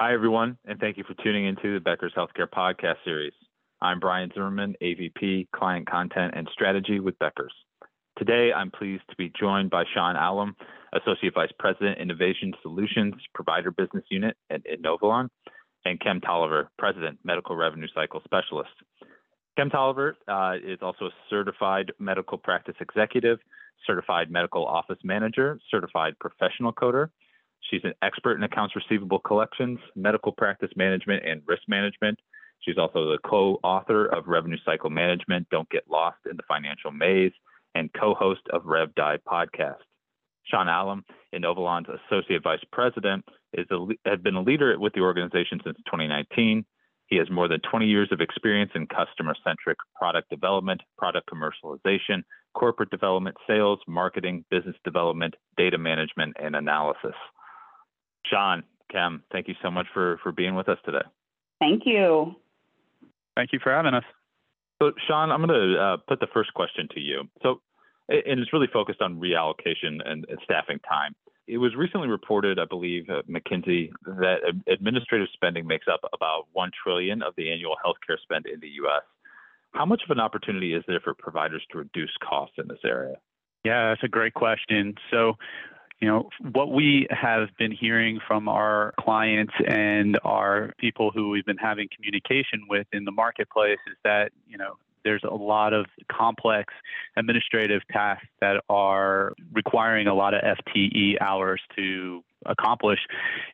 Hi, everyone, and thank you for tuning into the Becker's Healthcare Podcast Series. I'm Brian Zimmerman, AVP, Client Content and Strategy with Becker's. Today, I'm pleased to be joined by Sean Allam, Associate Vice President, Innovation Solutions, Provider Business Unit at Inovalon, and Kem Tolliver, President, Medical Revenue Cycle Specialist. Kem Tolliver uh, is also a certified medical practice executive, certified medical office manager, certified professional coder. She's an expert in accounts receivable collections, medical practice management, and risk management. She's also the co author of Revenue Cycle Management Don't Get Lost in the Financial Maze and co host of RevDive podcast. Sean Allam, Inovalon's Associate Vice President, is a, has been a leader with the organization since 2019. He has more than 20 years of experience in customer centric product development, product commercialization, corporate development, sales, marketing, business development, data management, and analysis. Sean, Kem, thank you so much for, for being with us today. Thank you. Thank you for having us. So, Sean, I'm going to uh, put the first question to you. So, and it's really focused on reallocation and, and staffing time. It was recently reported, I believe, at McKinsey, that administrative spending makes up about one trillion of the annual healthcare spend in the U.S. How much of an opportunity is there for providers to reduce costs in this area? Yeah, that's a great question. So, you know, what we have been hearing from our clients and our people who we've been having communication with in the marketplace is that, you know, there's a lot of complex administrative tasks that are requiring a lot of FTE hours to accomplish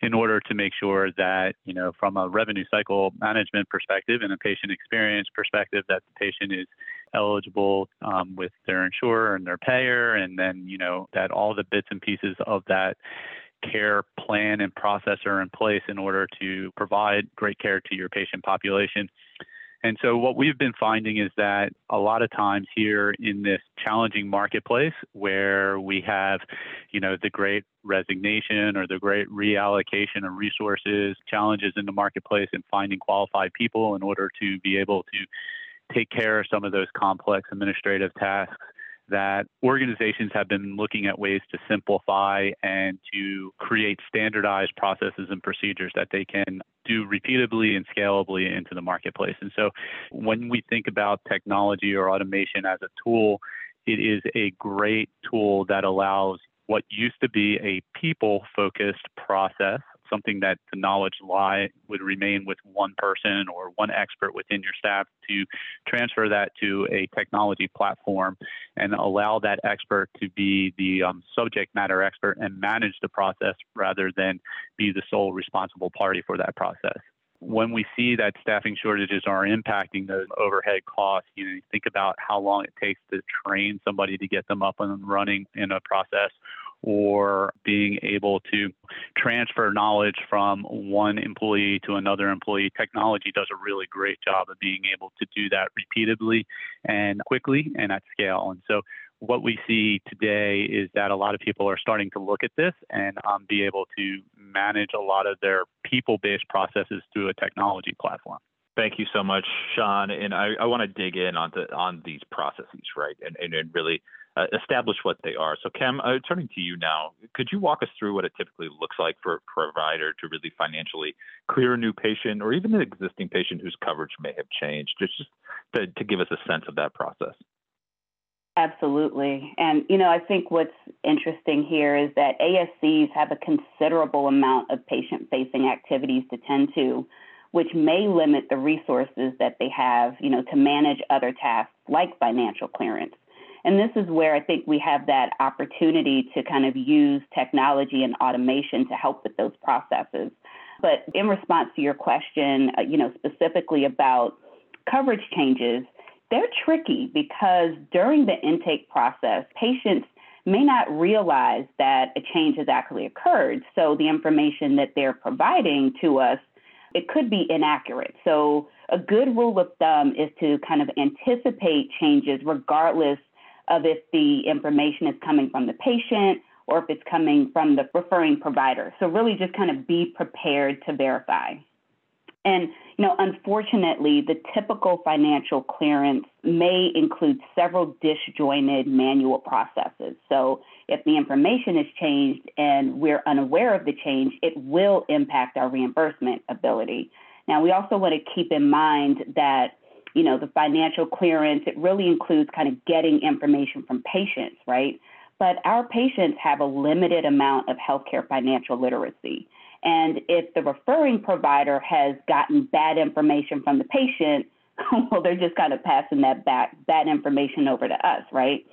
in order to make sure that, you know, from a revenue cycle management perspective and a patient experience perspective, that the patient is eligible um, with their insurer and their payer, and then, you know, that all the bits and pieces of that care plan and process are in place in order to provide great care to your patient population. And so what we've been finding is that a lot of times here in this challenging marketplace where we have, you know, the great resignation or the great reallocation of resources, challenges in the marketplace and finding qualified people in order to be able to take care of some of those complex administrative tasks that organizations have been looking at ways to simplify and to create standardized processes and procedures that they can do repeatably and scalably into the marketplace. And so when we think about technology or automation as a tool, it is a great tool that allows what used to be a people focused process something that the knowledge lie would remain with one person or one expert within your staff to transfer that to a technology platform and allow that expert to be the um, subject matter expert and manage the process rather than be the sole responsible party for that process. When we see that staffing shortages are impacting those overhead costs, you know, you think about how long it takes to train somebody to get them up and running in a process or being able to transfer knowledge from one employee to another employee. Technology does a really great job of being able to do that repeatedly and quickly and at scale. And so what we see today is that a lot of people are starting to look at this and um, be able to manage a lot of their people-based processes through a technology platform. Thank you so much, Sean. And I, I want to dig in on the, on these processes, right, and, and, and really uh, establish what they are. So, Kem, uh, turning to you now, could you walk us through what it typically looks like for a provider to really financially clear a new patient or even an existing patient whose coverage may have changed, just, just to, to give us a sense of that process? Absolutely. And, you know, I think what's interesting here is that ASCs have a considerable amount of patient facing activities to tend to, which may limit the resources that they have, you know, to manage other tasks like financial clearance. And this is where I think we have that opportunity to kind of use technology and automation to help with those processes. But in response to your question, uh, you know, specifically about coverage changes, they're tricky because during the intake process, patients may not realize that a change has actually occurred. So the information that they're providing to us, it could be inaccurate. So a good rule of thumb is to kind of anticipate changes regardless of if the information is coming from the patient or if it's coming from the referring provider. So really just kind of be prepared to verify. And, you know, unfortunately, the typical financial clearance may include several disjointed manual processes. So if the information is changed and we're unaware of the change, it will impact our reimbursement ability. Now, we also want to keep in mind that, you know, the financial clearance, it really includes kind of getting information from patients, right? But our patients have a limited amount of healthcare financial literacy. And if the referring provider has gotten bad information from the patient, well, they're just kind of passing that back, bad information over to us, right?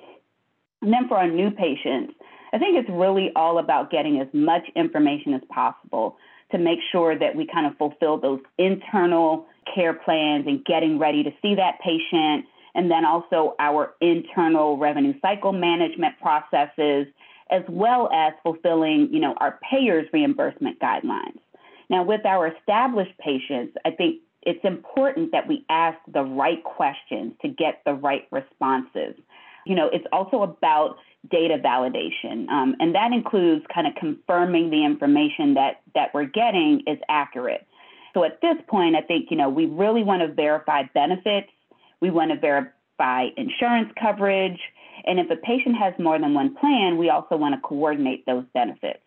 And then for our new patients, I think it's really all about getting as much information as possible to make sure that we kind of fulfill those internal care plans and getting ready to see that patient. And then also our internal revenue cycle management processes as well as fulfilling, you know, our payers' reimbursement guidelines. Now, with our established patients, I think it's important that we ask the right questions to get the right responses. You know, it's also about data validation, um, and that includes kind of confirming the information that that we're getting is accurate. So at this point, I think you know we really want to verify benefits. We want to verify insurance coverage. And if a patient has more than one plan, we also want to coordinate those benefits.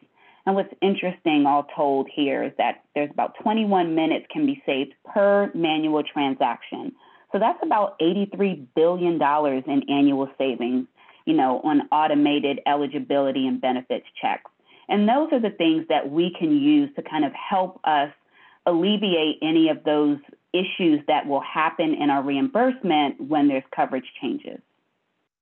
And what's interesting, all told, here is that there's about 21 minutes can be saved per manual transaction. So that's about $83 billion in annual savings, you know, on automated eligibility and benefits checks. And those are the things that we can use to kind of help us alleviate any of those issues that will happen in our reimbursement when there's coverage changes.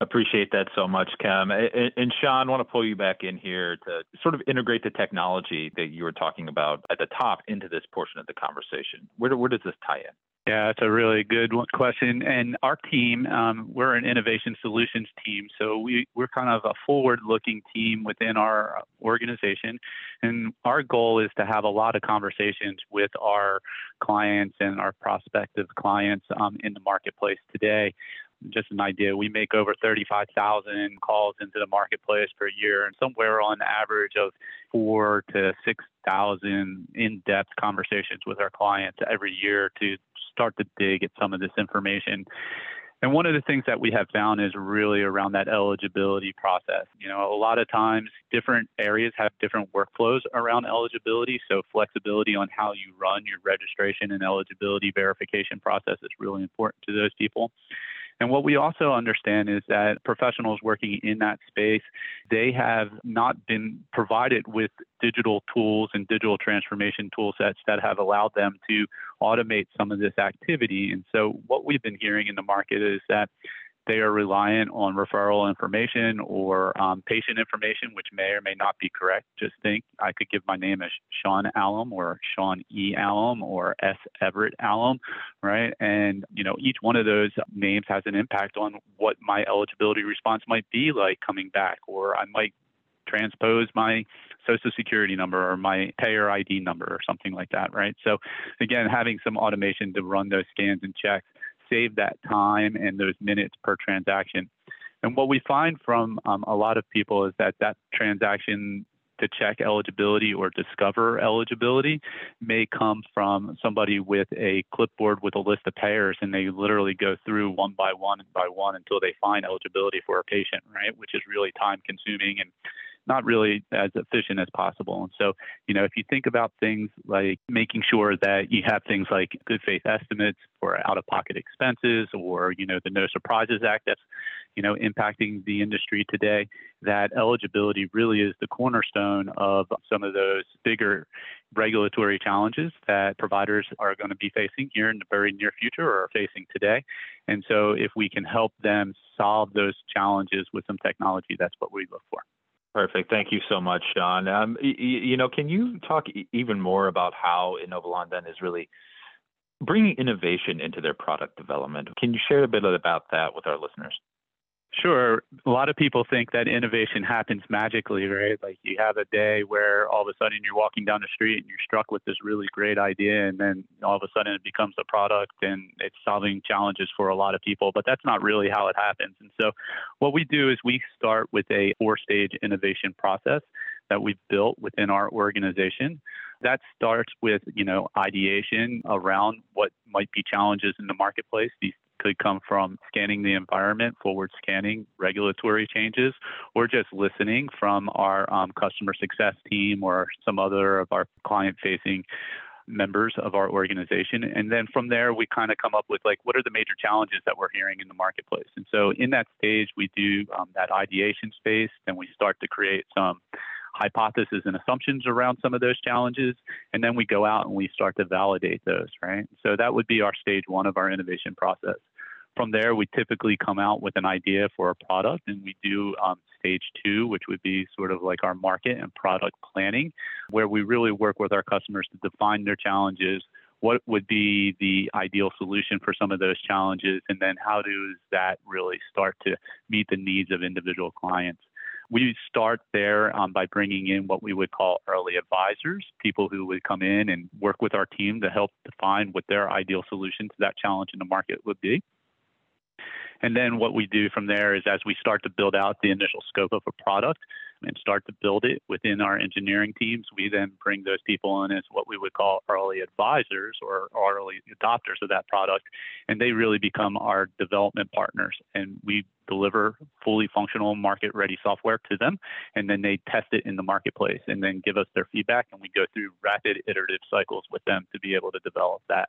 Appreciate that so much, Kim. And Sean, I want to pull you back in here to sort of integrate the technology that you were talking about at the top into this portion of the conversation. Where, where does this tie in? Yeah, it's a really good question. And our team, um, we're an innovation solutions team. So we, we're kind of a forward looking team within our organization. And our goal is to have a lot of conversations with our clients and our prospective clients um, in the marketplace today just an idea, we make over 35,000 calls into the marketplace per year, and somewhere on average of four to 6,000 in depth conversations with our clients every year to start to dig at some of this information. And one of the things that we have found is really around that eligibility process. You know, a lot of times different areas have different workflows around eligibility. So flexibility on how you run your registration and eligibility verification process is really important to those people. And what we also understand is that professionals working in that space, they have not been provided with digital tools and digital transformation tool sets that have allowed them to automate some of this activity. And so what we've been hearing in the market is that they are reliant on referral information or um, patient information, which may or may not be correct. Just think I could give my name as Sean Allam or Sean E. Allam or S. Everett Allam, right? And, you know, each one of those names has an impact on what my eligibility response might be like coming back, or I might transpose my social security number or my payer ID number or something like that, right? So again, having some automation to run those scans and checks save that time and those minutes per transaction. And what we find from um, a lot of people is that that transaction to check eligibility or discover eligibility may come from somebody with a clipboard with a list of payers and they literally go through one by one and by one until they find eligibility for a patient, right? Which is really time consuming and not really as efficient as possible. And so, you know, if you think about things like making sure that you have things like good faith estimates for out of pocket expenses or, you know, the No Surprises Act that's, you know, impacting the industry today, that eligibility really is the cornerstone of some of those bigger regulatory challenges that providers are going to be facing here in the very near future or are facing today. And so if we can help them solve those challenges with some technology, that's what we look for. Perfect. Thank you so much, Sean. Um, you, you know, can you talk even more about how Inovalon then is really bringing innovation into their product development? Can you share a bit about that with our listeners? Sure. A lot of people think that innovation happens magically, right? Like you have a day where all of a sudden you're walking down the street and you're struck with this really great idea, and then all of a sudden it becomes a product and it's solving challenges for a lot of people. But that's not really how it happens. And so, what we do is we start with a four stage innovation process that we've built within our organization. That starts with, you know, ideation around what might be challenges in the marketplace. These could come from scanning the environment, forward scanning regulatory changes, or just listening from our um, customer success team or some other of our client facing members of our organization. And then from there, we kind of come up with like, what are the major challenges that we're hearing in the marketplace? And so in that stage, we do um, that ideation space, then we start to create some hypotheses and assumptions around some of those challenges. And then we go out and we start to validate those, right? So that would be our stage one of our innovation process. From there, we typically come out with an idea for a product, and we do um, stage two, which would be sort of like our market and product planning, where we really work with our customers to define their challenges, what would be the ideal solution for some of those challenges, and then how does that really start to meet the needs of individual clients. We start there um, by bringing in what we would call early advisors, people who would come in and work with our team to help define what their ideal solution to that challenge in the market would be. And then what we do from there is as we start to build out the initial scope of a product and start to build it within our engineering teams, we then bring those people in as what we would call early advisors or early adopters of that product. And they really become our development partners. And we deliver fully functional market ready software to them. And then they test it in the marketplace and then give us their feedback. And we go through rapid iterative cycles with them to be able to develop that.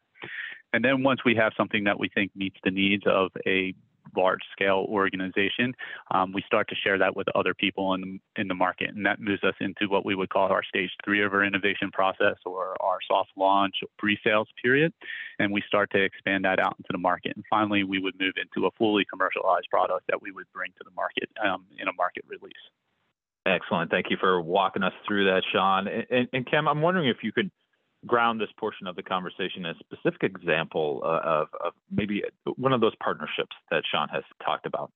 And then once we have something that we think meets the needs of a large scale organization, um, we start to share that with other people in, in the market. And that moves us into what we would call our stage three of our innovation process or our soft launch pre sales period. And we start to expand that out into the market. And finally, we would move into a fully commercialized product that we would bring to the market um, in a market release. Excellent. Thank you for walking us through that, Sean. And, and, Kim, I'm wondering if you could ground this portion of the conversation a specific example uh, of, of maybe one of those partnerships that Sean has talked about.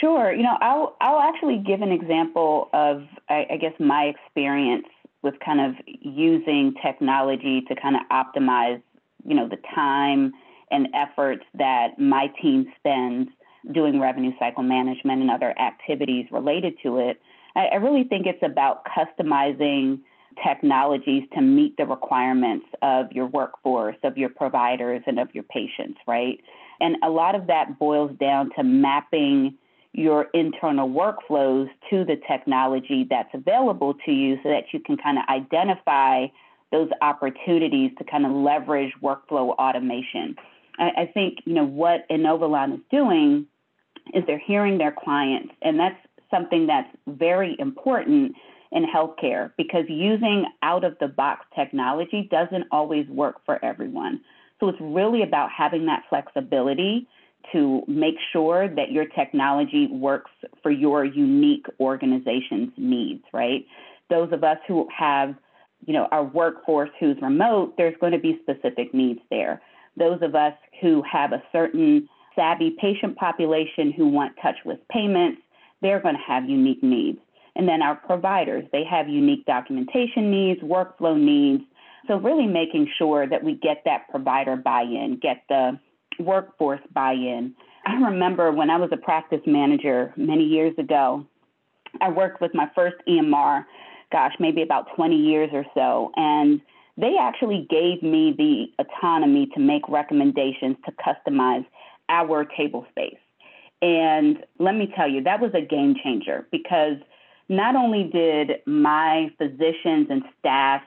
Sure. You know, I'll I'll actually give an example of I, I guess my experience with kind of using technology to kind of optimize, you know, the time and efforts that my team spends doing revenue cycle management and other activities related to it. I, I really think it's about customizing technologies to meet the requirements of your workforce, of your providers, and of your patients, right? And a lot of that boils down to mapping your internal workflows to the technology that's available to you so that you can kind of identify those opportunities to kind of leverage workflow automation. I, I think, you know, what Inovalon is doing is they're hearing their clients, and that's something that's very important in healthcare because using out of the box technology doesn't always work for everyone. So it's really about having that flexibility to make sure that your technology works for your unique organization's needs, right? Those of us who have, you know, our workforce who's remote, there's going to be specific needs there. Those of us who have a certain savvy patient population who want touchless payments, they're going to have unique needs. And then our providers, they have unique documentation needs, workflow needs. So, really making sure that we get that provider buy in, get the workforce buy in. I remember when I was a practice manager many years ago, I worked with my first EMR, gosh, maybe about 20 years or so. And they actually gave me the autonomy to make recommendations to customize our table space. And let me tell you, that was a game changer because not only did my physicians and staff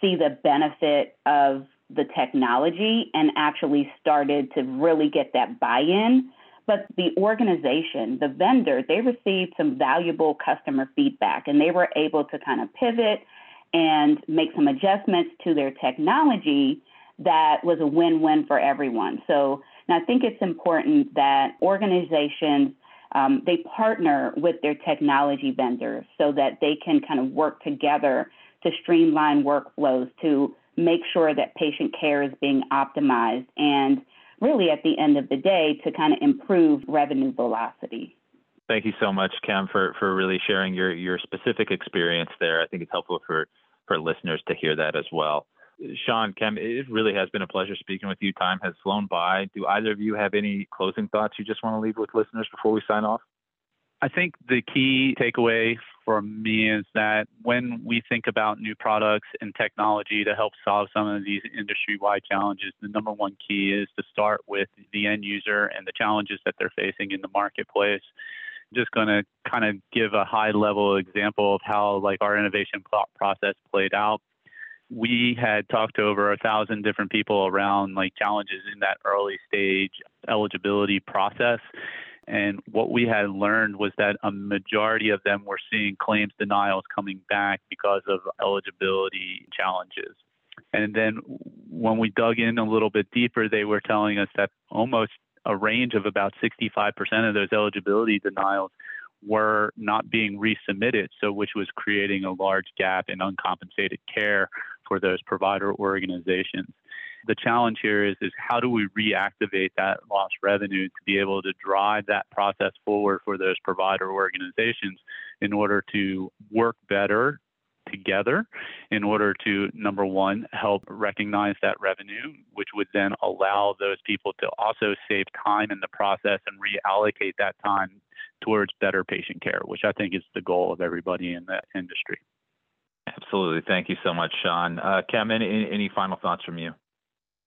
see the benefit of the technology and actually started to really get that buy in, but the organization, the vendor, they received some valuable customer feedback and they were able to kind of pivot and make some adjustments to their technology that was a win win for everyone. So I think it's important that organizations um, they partner with their technology vendors so that they can kind of work together to streamline workflows to make sure that patient care is being optimized and really at the end of the day to kind of improve revenue velocity. Thank you so much, Kim, for, for really sharing your, your specific experience there. I think it's helpful for, for listeners to hear that as well. Sean, Kim, it really has been a pleasure speaking with you. Time has flown by. Do either of you have any closing thoughts you just want to leave with listeners before we sign off? I think the key takeaway for me is that when we think about new products and technology to help solve some of these industry wide challenges, the number one key is to start with the end user and the challenges that they're facing in the marketplace. Just going to kind of give a high level example of how like our innovation process played out. We had talked to over a thousand different people around like challenges in that early stage eligibility process and what we had learned was that a majority of them were seeing claims denials coming back because of eligibility challenges. And then when we dug in a little bit deeper, they were telling us that almost a range of about 65% of those eligibility denials were not being resubmitted, so which was creating a large gap in uncompensated care for those provider organizations. The challenge here is is how do we reactivate that lost revenue to be able to drive that process forward for those provider organizations in order to work better together in order to number one help recognize that revenue which would then allow those people to also save time in the process and reallocate that time towards better patient care which i think is the goal of everybody in that industry absolutely. Thank you so much sean. Uh, Kem any, any final thoughts from you?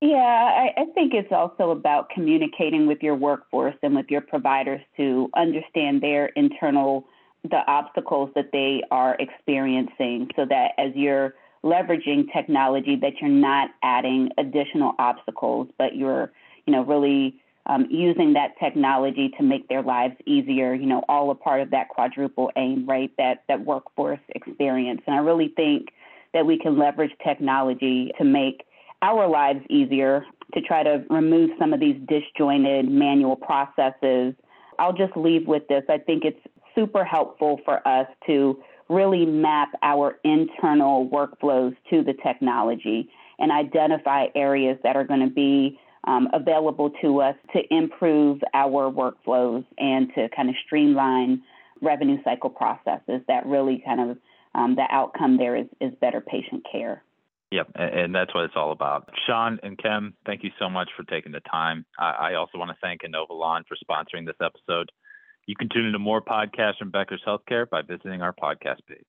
Yeah, I, I think it's also about communicating with your workforce and with your providers to understand their internal the obstacles that they are experiencing so that as you're leveraging technology that you're not adding additional obstacles but you're you know really um, using that technology to make their lives easier you know all a part of that quadruple aim right that that workforce experience and i really think that we can leverage technology to make our lives easier to try to remove some of these disjointed manual processes. I'll just leave with this. I think it's super helpful for us to really map our internal workflows to the technology and identify areas that are going to be um, available to us to improve our workflows and to kind of streamline revenue cycle processes that really kind of um, the outcome there is, is better patient care. Yep, and that's what it's all about. Sean and Kem, thank you so much for taking the time. I also want to thank Inovalon for sponsoring this episode. You can tune into more podcasts from Becker's Healthcare by visiting our podcast page.